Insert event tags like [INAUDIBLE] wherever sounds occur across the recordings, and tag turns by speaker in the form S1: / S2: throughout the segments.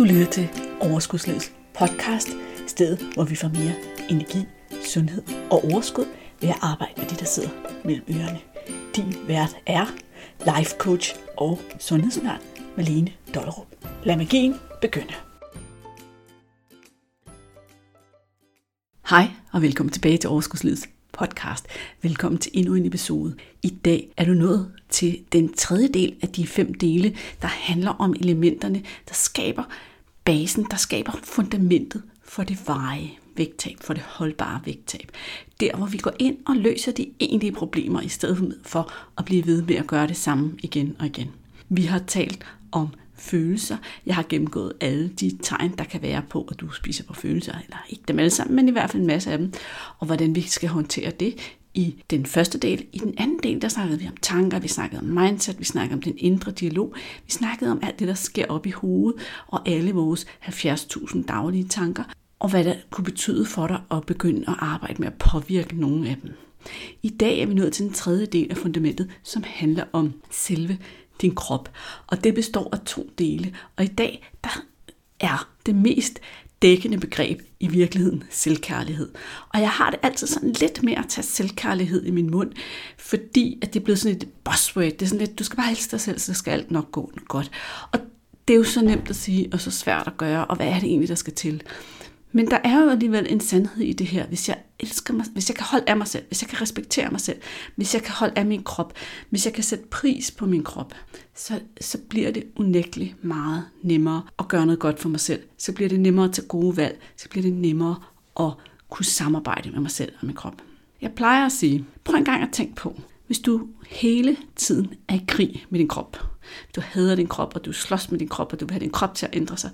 S1: Du lytter til Overskudslivets podcast, stedet hvor vi får mere energi, sundhed og overskud ved at arbejde med det, der sidder mellem ørerne. Din vært er life coach og sundhedsundern Malene Dollerup. Lad magien begynde. Hej og velkommen tilbage til Overskudslivets podcast. Velkommen til endnu en episode. I dag er du nået til den tredje del af de fem dele, der handler om elementerne, der skaber basen, der skaber fundamentet for det veje vægttab, for det holdbare vægttab. Der, hvor vi går ind og løser de egentlige problemer, i stedet for at blive ved med at gøre det samme igen og igen. Vi har talt om følelser. Jeg har gennemgået alle de tegn, der kan være på, at du spiser på følelser, eller ikke dem alle sammen, men i hvert fald en masse af dem, og hvordan vi skal håndtere det i den første del. I den anden del, der snakkede vi om tanker, vi snakkede om mindset, vi snakkede om den indre dialog, vi snakkede om alt det, der sker op i hovedet, og alle vores 70.000 daglige tanker, og hvad det kunne betyde for dig at begynde at arbejde med at påvirke nogle af dem. I dag er vi nået til den tredje del af fundamentet, som handler om selve din krop. Og det består af to dele. Og i dag, der er det mest dækkende begreb i virkeligheden selvkærlighed. Og jeg har det altid sådan lidt mere at tage selvkærlighed i min mund, fordi at det er blevet sådan et buzzword. Det er sådan lidt, du skal bare elske dig selv, så skal alt nok gå godt. Og det er jo så nemt at sige, og så svært at gøre, og hvad er det egentlig, der skal til? Men der er jo alligevel en sandhed i det her. Hvis jeg elsker mig, hvis jeg kan holde af mig selv, hvis jeg kan respektere mig selv, hvis jeg kan holde af min krop, hvis jeg kan sætte pris på min krop, så, så bliver det unægteligt meget nemmere at gøre noget godt for mig selv. Så bliver det nemmere at tage gode valg. Så bliver det nemmere at kunne samarbejde med mig selv og min krop. Jeg plejer at sige, prøv en gang at tænke på, hvis du hele tiden er i krig med din krop, du hader din krop, og du slås med din krop, og du vil have din krop til at ændre sig,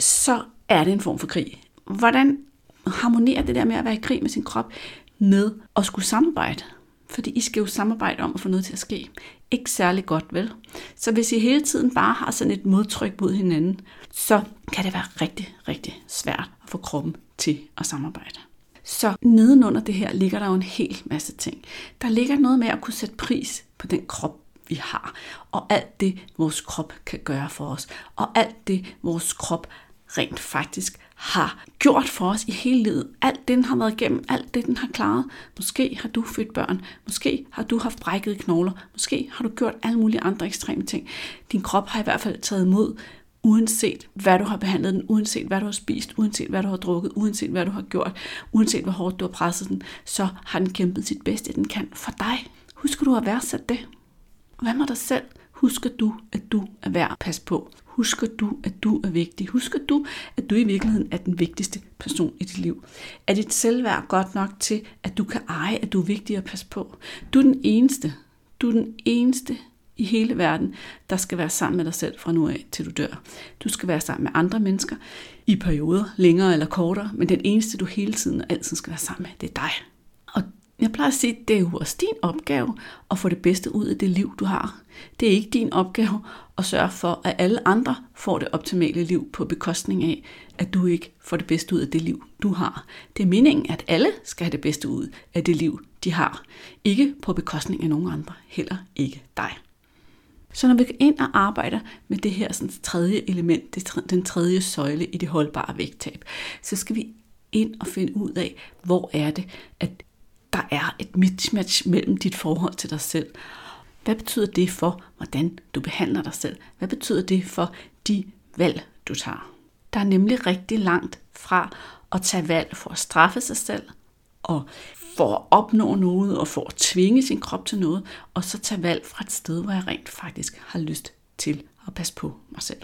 S1: så er det en form for krig hvordan harmonerer det der med at være i krig med sin krop med at skulle samarbejde? Fordi I skal jo samarbejde om at få noget til at ske. Ikke særlig godt, vel? Så hvis I hele tiden bare har sådan et modtryk mod hinanden, så kan det være rigtig, rigtig svært at få kroppen til at samarbejde. Så nedenunder det her ligger der jo en hel masse ting. Der ligger noget med at kunne sætte pris på den krop, vi har, og alt det, vores krop kan gøre for os, og alt det, vores krop rent faktisk har gjort for os i hele livet. Alt det, den har været igennem, alt det, den har klaret. Måske har du født børn, måske har du haft brækkede knogler, måske har du gjort alle mulige andre ekstreme ting. Din krop har i hvert fald taget imod, uanset hvad du har behandlet den, uanset hvad du har spist, uanset hvad du har drukket, uanset hvad du har gjort, uanset hvor hårdt du har presset den, så har den kæmpet sit bedste, den kan for dig. Husker du at værdsætte det? Hvad med dig selv? Husker du, at du er værd at passe på? Husker du, at du er vigtig? Husker du, at du i virkeligheden er den vigtigste person i dit liv? Er dit selvværd godt nok til, at du kan eje, at du er vigtig at passe på? Du er den eneste. Du er den eneste i hele verden, der skal være sammen med dig selv fra nu af, til du dør. Du skal være sammen med andre mennesker i perioder, længere eller kortere, men den eneste, du hele tiden og altid skal være sammen med, det er dig. Jeg plejer at sige, at det er jo også din opgave at få det bedste ud af det liv, du har. Det er ikke din opgave at sørge for, at alle andre får det optimale liv på bekostning af, at du ikke får det bedste ud af det liv, du har. Det er meningen, at alle skal have det bedste ud af det liv, de har. Ikke på bekostning af nogen andre. Heller ikke dig. Så når vi går ind og arbejder med det her sådan, tredje element, det, den tredje søjle i det holdbare vægttab, så skal vi ind og finde ud af, hvor er det, at der er et mismatch mellem dit forhold til dig selv. Hvad betyder det for, hvordan du behandler dig selv? Hvad betyder det for de valg, du tager? Der er nemlig rigtig langt fra at tage valg for at straffe sig selv, og for at opnå noget, og for at tvinge sin krop til noget, og så tage valg fra et sted, hvor jeg rent faktisk har lyst til at passe på mig selv.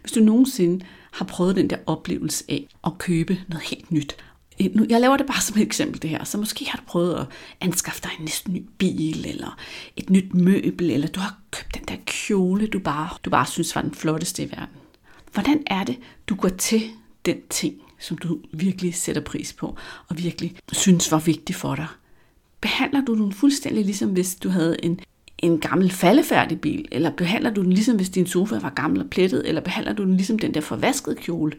S1: Hvis du nogensinde har prøvet den der oplevelse af at købe noget helt nyt, Øh, nu, jeg laver det bare som et eksempel det her, så måske har du prøvet at anskaffe dig en næsten ny bil, eller et nyt møbel, eller du har købt den der kjole, du bare, du bare synes var den flotteste i verden. Hvordan er det, du går til den ting, som du virkelig sætter pris på, og virkelig synes var vigtig for dig? Behandler du den fuldstændig ligesom hvis du havde en en gammel faldefærdig bil, eller behandler du den ligesom hvis din sofa var gammel og plettet, eller behandler du den ligesom den der forvaskede kjole,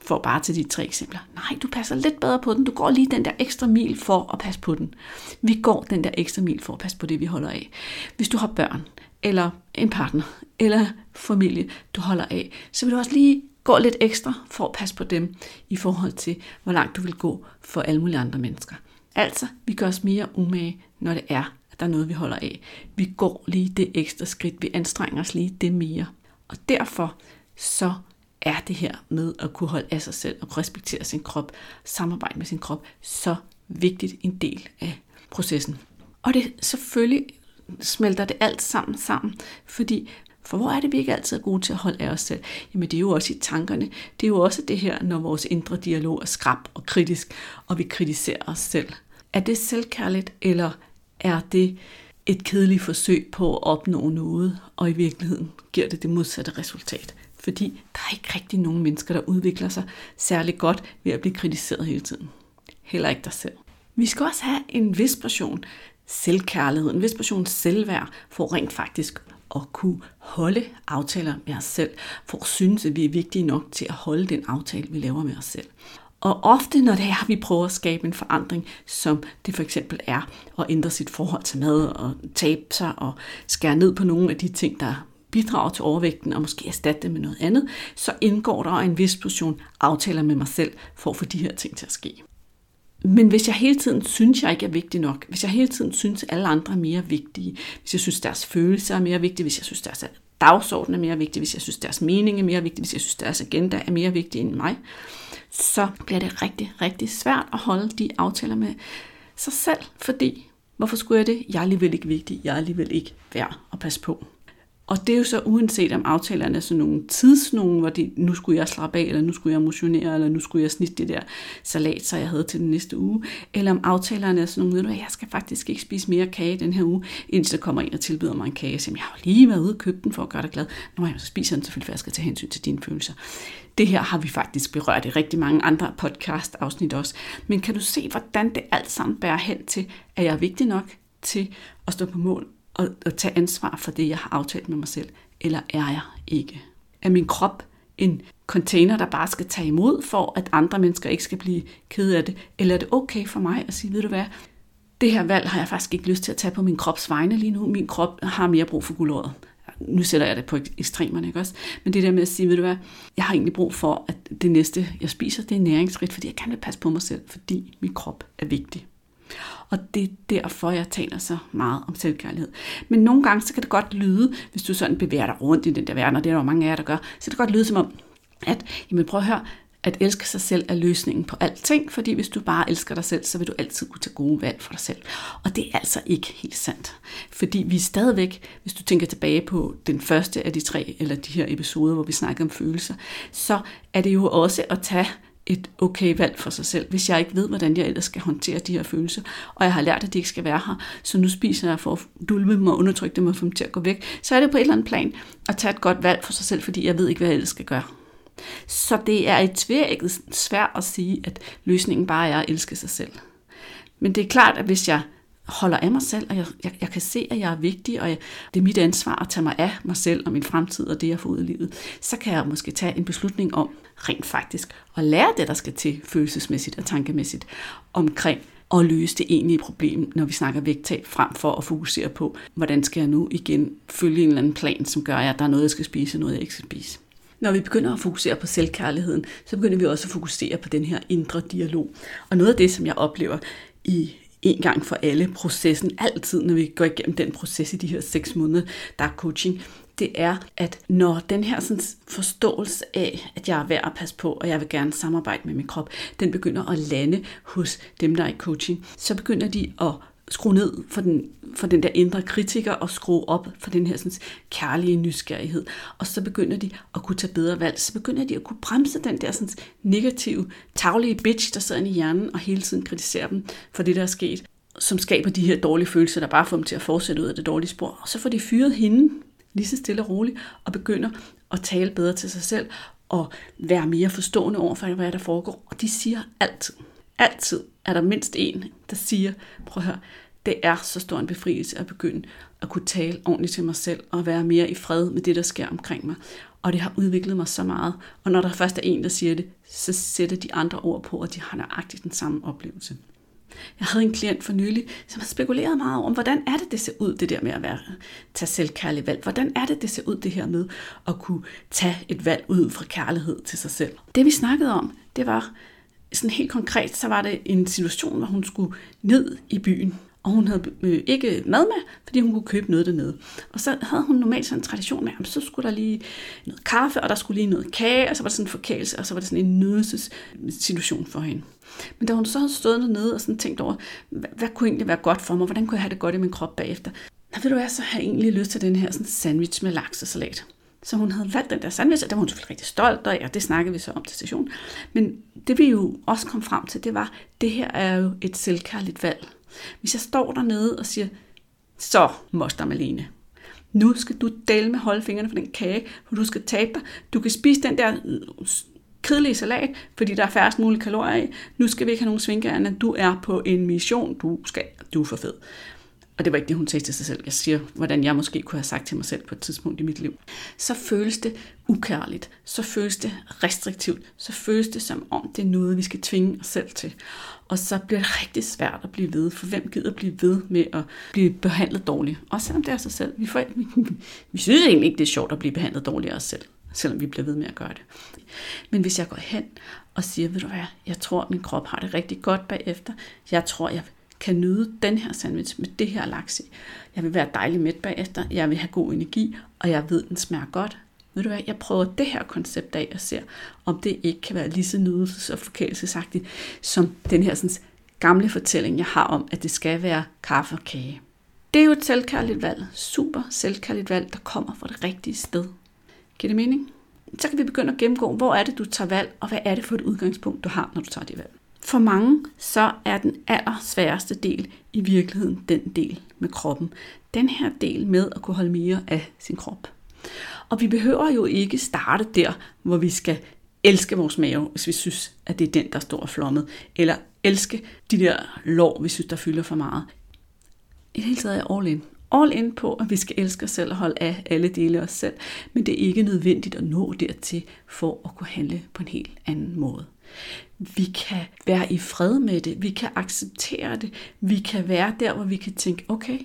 S1: for bare til de tre eksempler. Nej, du passer lidt bedre på den. Du går lige den der ekstra mil for at passe på den. Vi går den der ekstra mil for at passe på det, vi holder af. Hvis du har børn, eller en partner, eller familie, du holder af, så vil du også lige gå lidt ekstra for at passe på dem i forhold til, hvor langt du vil gå for alle mulige andre mennesker. Altså, vi gør os mere umage, når det er, der er noget, vi holder af. Vi går lige det ekstra skridt, vi anstrenger os lige det mere. Og derfor så er det her med at kunne holde af sig selv og respektere sin krop, samarbejde med sin krop, så vigtigt en del af processen. Og det selvfølgelig smelter det alt sammen sammen, fordi for hvor er det, vi ikke altid er gode til at holde af os selv? Jamen det er jo også i tankerne. Det er jo også det her, når vores indre dialog er skrab og kritisk, og vi kritiserer os selv. Er det selvkærligt, eller er det et kedeligt forsøg på at opnå noget, og i virkeligheden giver det det modsatte resultat? Fordi der er ikke rigtig nogen mennesker, der udvikler sig særlig godt ved at blive kritiseret hele tiden. Heller ikke dig selv. Vi skal også have en vis portion selvkærlighed, en vis portion selvværd, for rent faktisk at kunne holde aftaler med os selv, for at synes, at vi er vigtige nok til at holde den aftale, vi laver med os selv. Og ofte, når det er, at vi prøver at skabe en forandring, som det for eksempel er at ændre sit forhold til mad og tabe sig og skære ned på nogle af de ting, der bidrager til overvægten og måske erstatte det med noget andet, så indgår der en vis portion aftaler med mig selv for at få de her ting til at ske. Men hvis jeg hele tiden synes, jeg ikke er vigtig nok, hvis jeg hele tiden synes, at alle andre er mere vigtige, hvis jeg synes, deres følelser er mere vigtige, hvis jeg synes, deres dagsorden er mere vigtig, hvis jeg synes, deres mening er mere vigtig, hvis jeg synes, deres agenda er mere vigtig end mig, så bliver det rigtig, rigtig svært at holde de aftaler med sig selv, fordi hvorfor skulle jeg det? Jeg er alligevel ikke vigtig, jeg er alligevel ikke værd at passe på. Og det er jo så uanset om aftalerne er sådan nogle tidsnogen, hvor de, nu skulle jeg slappe af, eller nu skulle jeg motionere, eller nu skulle jeg snitte det der salat, så jeg havde til den næste uge. Eller om aftalerne er sådan nogle, at jeg skal faktisk ikke spise mere kage den her uge, indtil der kommer en og tilbyder mig en kage. Så jeg har lige været ude og købe den for at gøre dig glad. Nå, jeg så spiser den selvfølgelig, for jeg skal tage hensyn til dine følelser. Det her har vi faktisk berørt i rigtig mange andre podcast-afsnit også. Men kan du se, hvordan det alt sammen bærer hen til, at jeg er vigtig nok til at stå på mål at, og tage ansvar for det, jeg har aftalt med mig selv? Eller er jeg ikke? Er min krop en container, der bare skal tage imod, for at andre mennesker ikke skal blive ked af det? Eller er det okay for mig at sige, ved du hvad, det her valg har jeg faktisk ikke lyst til at tage på min krops vegne lige nu. Min krop har mere brug for guldåret. Nu sætter jeg det på ekstremerne, ikke også? Men det der med at sige, ved du hvad, jeg har egentlig brug for, at det næste, jeg spiser, det er næringsrigt, fordi jeg kan vil passe på mig selv, fordi min krop er vigtig. Og det er derfor, jeg taler så meget om selvkærlighed. Men nogle gange, så kan det godt lyde, hvis du sådan bevæger dig rundt i den der verden, og det er der jo mange af jer, der gør, så kan det godt lyde som om, at jamen prøv at høre, at elske sig selv er løsningen på alting, fordi hvis du bare elsker dig selv, så vil du altid kunne tage gode valg for dig selv. Og det er altså ikke helt sandt. Fordi vi er stadigvæk, hvis du tænker tilbage på den første af de tre, eller de her episoder, hvor vi snakker om følelser, så er det jo også at tage et okay valg for sig selv, hvis jeg ikke ved, hvordan jeg ellers skal håndtere de her følelser. Og jeg har lært, at de ikke skal være her, så nu spiser jeg for at dulme dem og undertrykke dem og få dem til at gå væk. Så er det på et eller andet plan at tage et godt valg for sig selv, fordi jeg ved ikke, hvad jeg ellers skal gøre. Så det er et tværægget svært at sige, at løsningen bare er at elske sig selv. Men det er klart, at hvis jeg holder af mig selv, og jeg, jeg, jeg kan se, at jeg er vigtig, og jeg, det er mit ansvar at tage mig af mig selv og min fremtid og det, jeg får ud af livet, så kan jeg måske tage en beslutning om rent faktisk at lære det, der skal til følelsesmæssigt og tankemæssigt omkring at løse det egentlige problem, når vi snakker vægttab, frem for at fokusere på, hvordan skal jeg nu igen følge en eller anden plan, som gør, at der er noget, jeg skal spise, og noget, jeg ikke skal spise. Når vi begynder at fokusere på selvkærligheden, så begynder vi også at fokusere på den her indre dialog. Og noget af det, som jeg oplever i en gang for alle processen, altid når vi går igennem den proces i de her seks måneder, der er coaching, det er, at når den her sådan, forståelse af, at jeg er værd at passe på, og jeg vil gerne samarbejde med min krop, den begynder at lande hos dem, der er i coaching, så begynder de at skrue ned for den, for den der indre kritiker og skrue op for den her sådan, kærlige nysgerrighed. Og så begynder de at kunne tage bedre valg. Så begynder de at kunne bremse den der sådan, negative, taglige bitch, der sidder i hjernen og hele tiden kritiserer dem for det, der er sket som skaber de her dårlige følelser, der bare får dem til at fortsætte ud af det dårlige spor. Og så får de fyret hende lige så stille og roligt og begynder at tale bedre til sig selv og være mere forstående over for, hvad der foregår. Og de siger altid, altid er der mindst en, der siger, prøv at høre, det er så stor en befrielse at begynde at kunne tale ordentligt til mig selv og være mere i fred med det, der sker omkring mig. Og det har udviklet mig så meget. Og når der først er en, der siger det, så sætter de andre ord på, og de har nøjagtigt den samme oplevelse. Jeg havde en klient for nylig, som har spekuleret meget over, hvordan er det, det ser ud, det der med at være, tage selvkærlig valg. Hvordan er det, det ser ud, det her med at kunne tage et valg ud fra kærlighed til sig selv. Det vi snakkede om, det var sådan helt konkret, så var det en situation, hvor hun skulle ned i byen og hun havde øh, ikke mad med, fordi hun kunne købe noget dernede. Og så havde hun normalt sådan en tradition med, at så skulle der lige noget kaffe, og der skulle lige noget kage, og så var der sådan en forkælelse, og så var det sådan en nødelsessituation for hende. Men da hun så havde stået dernede og sådan tænkt over, hvad, hvad kunne egentlig være godt for mig, hvordan kunne jeg have det godt i min krop bagefter, Nå, ved du hvad, så har jeg egentlig lyst til den her sådan sandwich med laks og salat. Så hun havde valgt den der sandwich, og det var hun selvfølgelig rigtig stolt af, og det snakkede vi så om til stationen. Men det vi jo også kom frem til, det var, det her er jo et selvkærligt valg. Hvis jeg står dernede og siger, så moster Malene, nu skal du dele med holde fingrene for den kage, for du skal tabe dig. Du kan spise den der øh, kedelige salat, fordi der er færrest mulige kalorier i. Nu skal vi ikke have nogen svinkærne. Du er på en mission. Du, skal, du er for fed. Og det var ikke det, hun sagde til sig selv. Jeg siger, hvordan jeg måske kunne have sagt til mig selv på et tidspunkt i mit liv. Så føles det ukærligt. Så føles det restriktivt. Så føles det som om, det er noget, vi skal tvinge os selv til. Og så bliver det rigtig svært at blive ved, for hvem gider blive ved med at blive behandlet dårligt? Også selvom det er sig selv. Vi, får, vi, [LAUGHS] vi synes egentlig ikke, det er sjovt at blive behandlet dårligt af os selv, selvom vi bliver ved med at gøre det. Men hvis jeg går hen og siger, ved du hvad, jeg tror, at min krop har det rigtig godt bagefter. Jeg tror, jeg kan nyde den her sandwich med det her laks i. Jeg vil være dejlig mæt bagefter, jeg vil have god energi, og jeg ved, den smager godt. Ved du hvad, jeg prøver det her koncept af og ser, om det ikke kan være lige så nydelses- og forkælelsesagtigt, som den her sådan, gamle fortælling, jeg har om, at det skal være kaffe og kage. Det er jo et selvkærligt valg, super selvkærligt valg, der kommer fra det rigtige sted. Giver det mening? Så kan vi begynde at gennemgå, hvor er det, du tager valg, og hvad er det for et udgangspunkt, du har, når du tager det valg. For mange så er den allersværeste del i virkeligheden den del med kroppen. Den her del med at kunne holde mere af sin krop. Og vi behøver jo ikke starte der, hvor vi skal elske vores mave, hvis vi synes, at det er den, der står og flommet. Eller elske de der lår, vi synes, der fylder for meget. I det hele taget er all in. All in på, at vi skal elske os selv og holde af alle dele af os selv. Men det er ikke nødvendigt at nå dertil, for at kunne handle på en helt anden måde. Vi kan være i fred med det. Vi kan acceptere det. Vi kan være der, hvor vi kan tænke, okay,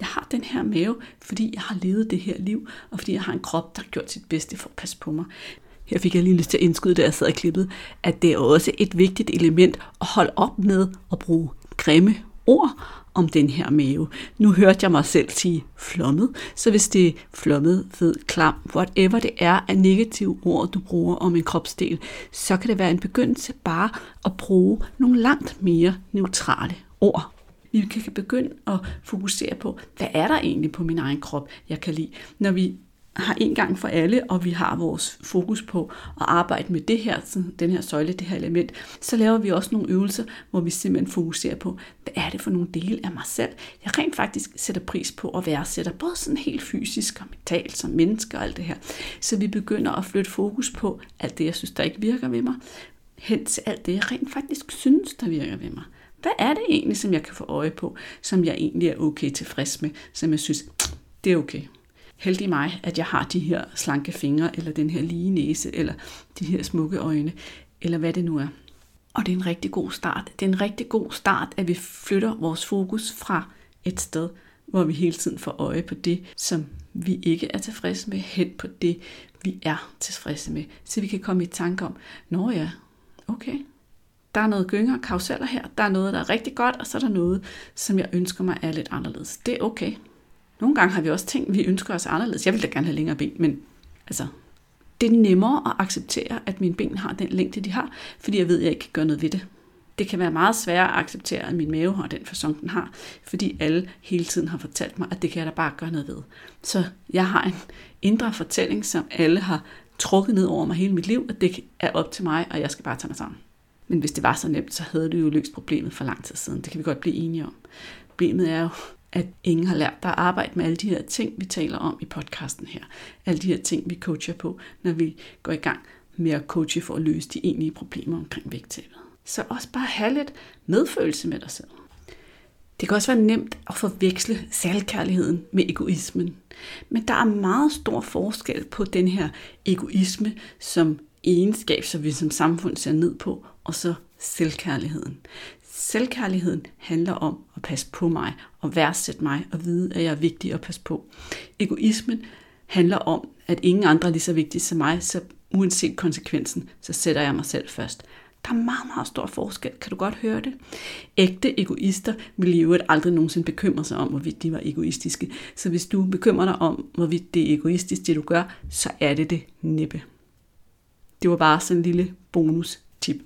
S1: jeg har den her mave, fordi jeg har levet det her liv, og fordi jeg har en krop, der har gjort sit bedste for at passe på mig. Her fik jeg lige lyst til at indskyde, da jeg sad og klippede, at det er også et vigtigt element at holde op med at bruge grimme ord om den her mave. Nu hørte jeg mig selv sige flommet, så hvis det er flommet, fed, klam, whatever det er af negative ord, du bruger om en kropsdel, så kan det være en begyndelse bare at bruge nogle langt mere neutrale ord. Vi kan begynde at fokusere på, hvad er der egentlig på min egen krop, jeg kan lide. Når vi har en gang for alle, og vi har vores fokus på at arbejde med det her, sådan, den her søjle, det her element, så laver vi også nogle øvelser, hvor vi simpelthen fokuserer på, hvad er det for nogle dele af mig selv, jeg rent faktisk sætter pris på at værdsætter, både sådan helt fysisk og mentalt som menneske og alt det her. Så vi begynder at flytte fokus på alt det, jeg synes, der ikke virker ved mig, hen til alt det, jeg rent faktisk synes, der virker ved mig. Hvad er det egentlig, som jeg kan få øje på, som jeg egentlig er okay tilfreds med, som jeg synes, det er okay heldig mig, at jeg har de her slanke fingre, eller den her lige næse, eller de her smukke øjne, eller hvad det nu er. Og det er en rigtig god start. Det er en rigtig god start, at vi flytter vores fokus fra et sted, hvor vi hele tiden får øje på det, som vi ikke er tilfredse med, hen på det, vi er tilfredse med. Så vi kan komme i tanke om, nå ja, okay, der er noget gynger og karuseller her, der er noget, der er rigtig godt, og så er der noget, som jeg ønsker mig er lidt anderledes. Det er okay. Nogle gange har vi også ting, vi ønsker os anderledes. Jeg vil da gerne have længere ben, men altså, det er nemmere at acceptere, at mine ben har den længde, de har, fordi jeg ved, at jeg ikke kan gøre noget ved det. Det kan være meget sværere at acceptere, at min mave har den fasong, den har, fordi alle hele tiden har fortalt mig, at det kan jeg da bare gøre noget ved. Så jeg har en indre fortælling, som alle har trukket ned over mig hele mit liv, at det er op til mig, og jeg skal bare tage mig sammen. Men hvis det var så nemt, så havde du jo løst problemet for lang tid siden. Det kan vi godt blive enige om. Problemet er jo, at ingen har lært dig at arbejde med alle de her ting, vi taler om i podcasten her. Alle de her ting, vi coacher på, når vi går i gang med at coache for at løse de egentlige problemer omkring vægttabet. Så også bare have lidt medfølelse med dig selv. Det kan også være nemt at forveksle selvkærligheden med egoismen. Men der er meget stor forskel på den her egoisme som egenskab, som vi som samfund ser ned på, og så selvkærligheden. Selvkærligheden handler om at passe på mig og værdsætte mig og vide, at jeg er vigtig at passe på. Egoismen handler om, at ingen andre er lige så vigtige som mig, så uanset konsekvensen, så sætter jeg mig selv først. Der er meget, meget stor forskel. Kan du godt høre det? Ægte egoister vil jo aldrig nogensinde bekymre sig om, hvorvidt de var egoistiske. Så hvis du bekymrer dig om, hvorvidt det er egoistisk, det du gør, så er det det næppe. Det var bare sådan en lille bonus tip.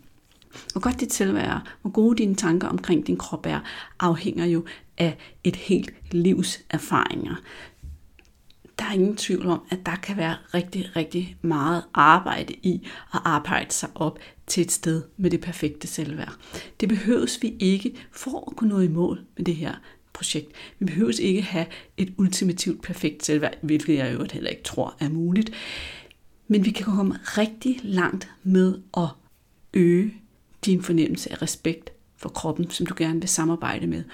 S1: Hvor godt dit selvværd er, hvor gode dine tanker omkring din krop er, afhænger jo af et helt livs erfaringer. Der er ingen tvivl om, at der kan være rigtig, rigtig meget arbejde i at arbejde sig op til et sted med det perfekte selvværd. Det behøves vi ikke for at kunne nå i mål med det her projekt. Vi behøves ikke have et ultimativt perfekt selvværd, hvilket jeg jo heller ikke tror er muligt. Men vi kan komme rigtig langt med at øge din fornemmelse af respekt for kroppen, som du gerne vil samarbejde med,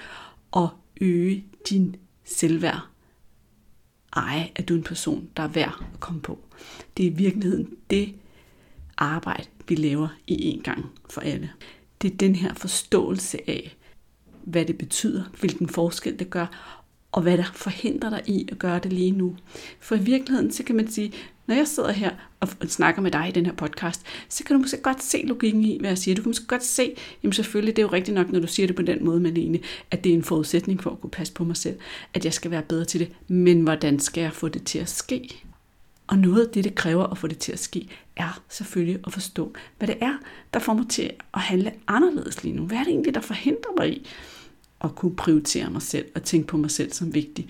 S1: og øge din selvværd. Ej, at du er en person, der er værd at komme på. Det er i virkeligheden det arbejde, vi laver i en gang for alle. Det er den her forståelse af, hvad det betyder, hvilken forskel det gør, og hvad der forhindrer dig i at gøre det lige nu. For i virkeligheden, så kan man sige, når jeg sidder her og snakker med dig i den her podcast, så kan du måske godt se logikken i, hvad jeg siger. Du kan måske godt se, jamen selvfølgelig, det er jo rigtigt nok, når du siger det på den måde, Malene, at det er en forudsætning for at kunne passe på mig selv, at jeg skal være bedre til det. Men hvordan skal jeg få det til at ske? Og noget af det, det kræver at få det til at ske, er selvfølgelig at forstå, hvad det er, der får mig til at handle anderledes lige nu. Hvad er det egentlig, der forhindrer mig i at kunne prioritere mig selv og tænke på mig selv som vigtig?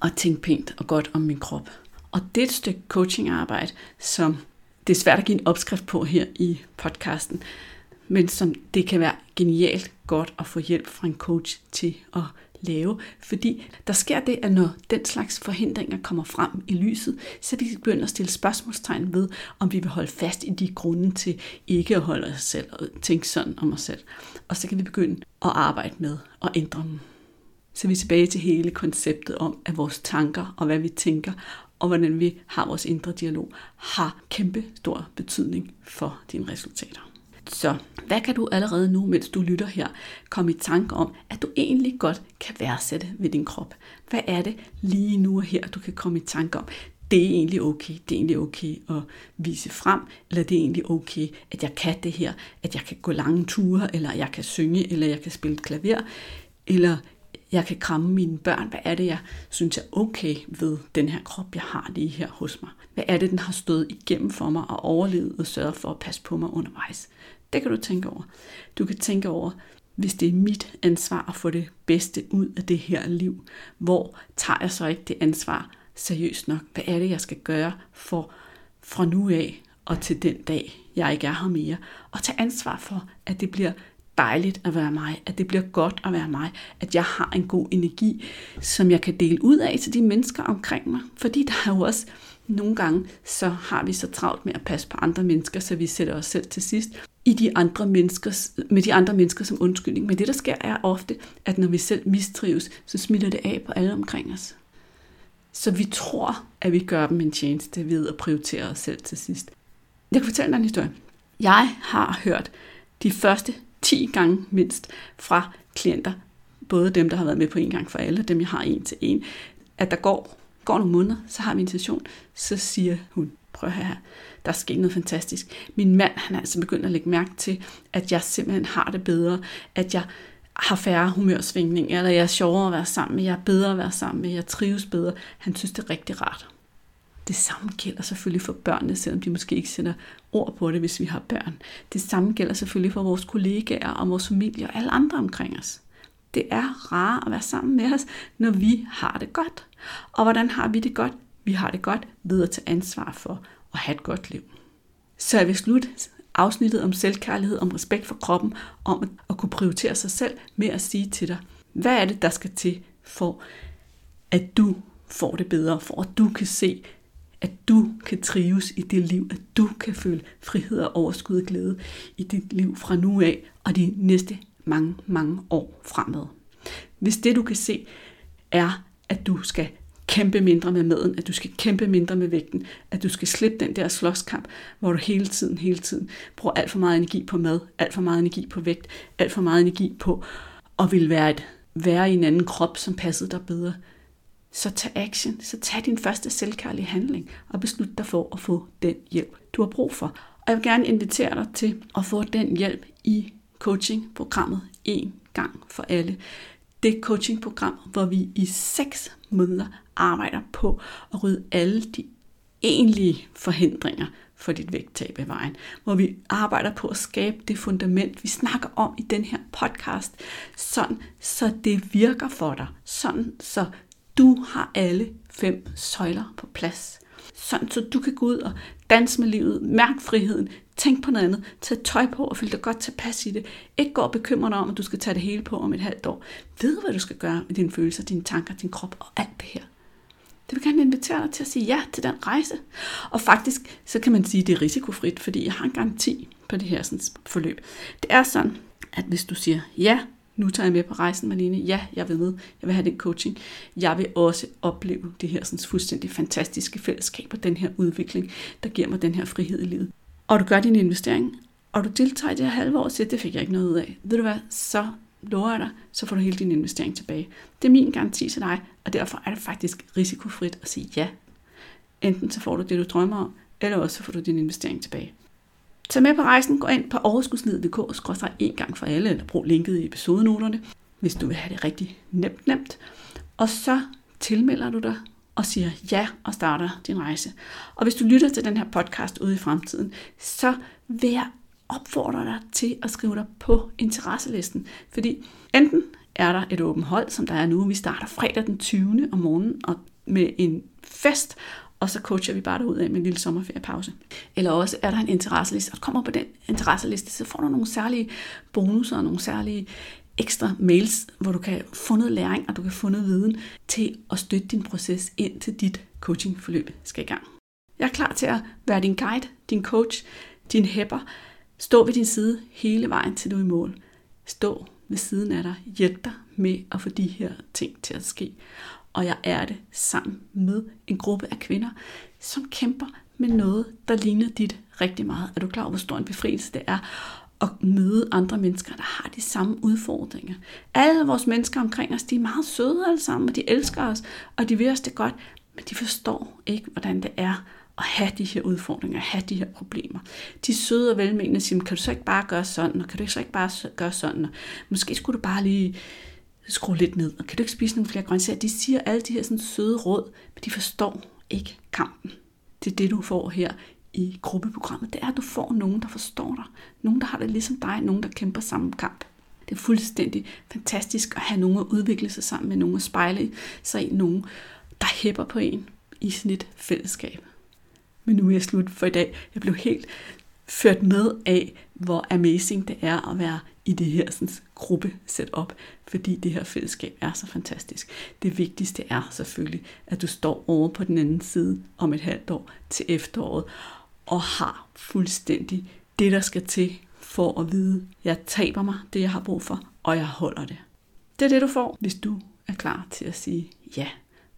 S1: Og tænke pænt og godt om min krop. Og det er et stykke coachingarbejde, som det er svært at give en opskrift på her i podcasten, men som det kan være genialt godt at få hjælp fra en coach til at lave, fordi der sker det, at når den slags forhindringer kommer frem i lyset, så vi begynder at stille spørgsmålstegn ved, om vi vil holde fast i de grunde til ikke at holde os selv og tænke sådan om os selv. Og så kan vi begynde at arbejde med at ændre dem. Så vi er tilbage til hele konceptet om, at vores tanker og hvad vi tænker og hvordan vi har vores indre dialog, har kæmpe stor betydning for dine resultater. Så hvad kan du allerede nu, mens du lytter her, komme i tanke om, at du egentlig godt kan værdsætte ved din krop? Hvad er det lige nu og her, du kan komme i tanke om? Det er egentlig okay, det er egentlig okay at vise frem, eller det er egentlig okay, at jeg kan det her, at jeg kan gå lange ture, eller jeg kan synge, eller jeg kan spille klaver, eller jeg kan kramme mine børn. Hvad er det, jeg synes er okay ved den her krop, jeg har lige her hos mig? Hvad er det, den har stået igennem for mig og overlevet og sørget for at passe på mig undervejs? Det kan du tænke over. Du kan tænke over, hvis det er mit ansvar at få det bedste ud af det her liv, hvor tager jeg så ikke det ansvar seriøst nok? Hvad er det, jeg skal gøre for fra nu af og til den dag, jeg ikke er her mere? Og tage ansvar for, at det bliver dejligt at være mig, at det bliver godt at være mig, at jeg har en god energi, som jeg kan dele ud af til de mennesker omkring mig. Fordi der er jo også nogle gange, så har vi så travlt med at passe på andre mennesker, så vi sætter os selv til sidst i de andre menneskers, med de andre mennesker som undskyldning. Men det, der sker, er ofte, at når vi selv mistrives, så smitter det af på alle omkring os. Så vi tror, at vi gør dem en tjeneste ved at prioritere os selv til sidst. Jeg kan fortælle dig en historie. Jeg har hørt de første 10 gange mindst fra klienter, både dem, der har været med på en gang for alle, dem jeg har en til en, at der går, går nogle måneder, så har vi en session, så siger hun, prøv her, der er sket noget fantastisk. Min mand, han er altså begyndt at lægge mærke til, at jeg simpelthen har det bedre, at jeg har færre humørsvingninger, eller jeg er sjovere at være sammen med, jeg er bedre at være sammen med, jeg trives bedre. Han synes, det er rigtig rart. Det samme gælder selvfølgelig for børnene, selvom de måske ikke sender ord på det, hvis vi har børn. Det samme gælder selvfølgelig for vores kollegaer og vores familie og alle andre omkring os. Det er rart at være sammen med os, når vi har det godt. Og hvordan har vi det godt? Vi har det godt ved at tage ansvar for at have et godt liv. Så jeg vil slutte afsnittet om selvkærlighed, om respekt for kroppen, om at kunne prioritere sig selv med at sige til dig, hvad er det, der skal til for, at du får det bedre, for at du kan se, at du kan trives i det liv, at du kan føle frihed og overskud og glæde i dit liv fra nu af og de næste mange, mange år fremad. Hvis det du kan se er, at du skal kæmpe mindre med maden, at du skal kæmpe mindre med vægten, at du skal slippe den der slåskamp, hvor du hele tiden, hele tiden bruger alt for meget energi på mad, alt for meget energi på vægt, alt for meget energi på at ville være, et, være i en anden krop, som passede dig bedre. Så tag action, så tag din første selvkærlige handling og beslut dig for at få den hjælp, du har brug for. Og jeg vil gerne invitere dig til at få den hjælp i coachingprogrammet en gang for alle. Det coachingprogram, hvor vi i 6 måneder arbejder på at rydde alle de egentlige forhindringer for dit vægttab af vejen. Hvor vi arbejder på at skabe det fundament, vi snakker om i den her podcast, sådan så det virker for dig. Sådan så du har alle fem søjler på plads. Sådan så du kan gå ud og danse med livet, mærke friheden, tænk på noget andet, tag tøj på og føl dig godt tilpas i det. Ikke gå og bekymre dig om, at du skal tage det hele på om et halvt år. Ved hvad du skal gøre med dine følelser, dine tanker, din krop og alt det her. Det vil gerne invitere dig til at sige ja til den rejse. Og faktisk, så kan man sige, at det er risikofrit, fordi jeg har en garanti på det her sådan, forløb. Det er sådan, at hvis du siger ja, nu tager jeg med på rejsen, Malene. Ja, jeg vil med. Jeg vil have den coaching. Jeg vil også opleve det her sådan, fuldstændig fantastiske fællesskab og den her udvikling, der giver mig den her frihed i livet. Og du gør din investering, og du deltager i det her halve år og siger, det fik jeg ikke noget ud af. Ved du hvad, så lover jeg dig, så får du hele din investering tilbage. Det er min garanti til dig, og derfor er det faktisk risikofrit at sige ja. Enten så får du det, du drømmer om, eller også så får du din investering tilbage. Tag med på rejsen, gå ind på overskudslivet.dk, en gang for alle, eller brug linket i episodenoterne, hvis du vil have det rigtig nemt nemt. Og så tilmelder du dig og siger ja og starter din rejse. Og hvis du lytter til den her podcast ude i fremtiden, så vil jeg opfordre dig til at skrive dig på interesselisten. Fordi enten er der et åbent hold, som der er nu. Vi starter fredag den 20. om morgenen og med en fest, og så coacher vi bare derud af med en lille sommerferiepause. Eller også er der en interesseliste, og kommer på den interesseliste, så får du nogle særlige bonusser og nogle særlige ekstra mails, hvor du kan få noget læring, og du kan få noget viden til at støtte din proces, ind til dit coachingforløb skal i gang. Jeg er klar til at være din guide, din coach, din hæpper, stå ved din side hele vejen til du er i mål. Stå ved siden af dig, hjælp dig med at få de her ting til at ske og jeg er det sammen med en gruppe af kvinder, som kæmper med noget, der ligner dit rigtig meget. Er du klar over, hvor stor en befrielse det er at møde andre mennesker, der har de samme udfordringer. Alle vores mennesker omkring os, de er meget søde alle sammen, og de elsker os, og de vil os det godt, men de forstår ikke, hvordan det er at have de her udfordringer, at have de her problemer. De søde og velmenende siger, kan du så ikke bare gøre sådan, og kan du så ikke bare gøre sådan, og måske skulle du bare lige skru lidt ned, og kan du ikke spise nogle flere grøntsager? De siger alle de her sådan søde råd, men de forstår ikke kampen. Det er det, du får her i gruppeprogrammet. Det er, at du får nogen, der forstår dig. Nogen, der har det ligesom dig. Nogen, der kæmper samme kamp. Det er fuldstændig fantastisk at have nogen at udvikle sig sammen med, nogen at spejle sig i, nogen, der hæpper på en i sådan et fællesskab. Men nu er jeg slut for i dag. Jeg blev helt ført med af, hvor amazing det er at være i det her sådan, gruppe setup, fordi det her fællesskab er så fantastisk. Det vigtigste er selvfølgelig, at du står over på den anden side om et halvt år til efteråret, og har fuldstændig det, der skal til for at vide, jeg taber mig det, jeg har brug for, og jeg holder det. Det er det, du får, hvis du er klar til at sige ja,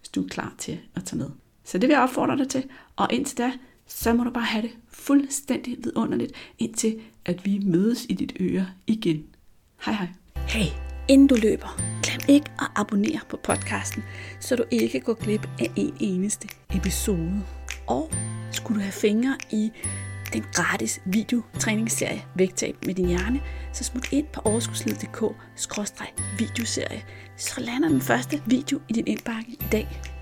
S1: hvis du er klar til at tage med. Så det vil jeg opfordre dig til, og indtil da, så må du bare have det fuldstændig vidunderligt, indtil at vi mødes i dit øre igen. Hej hej. Hey, inden du løber, glem ikke at abonnere på podcasten, så du ikke går glip af en eneste episode. Og skulle du have fingre i den gratis videotræningsserie Vægtab med din hjerne, så smut ind på overskudslivet.dk-videoserie, så lander den første video i din indbakke i dag.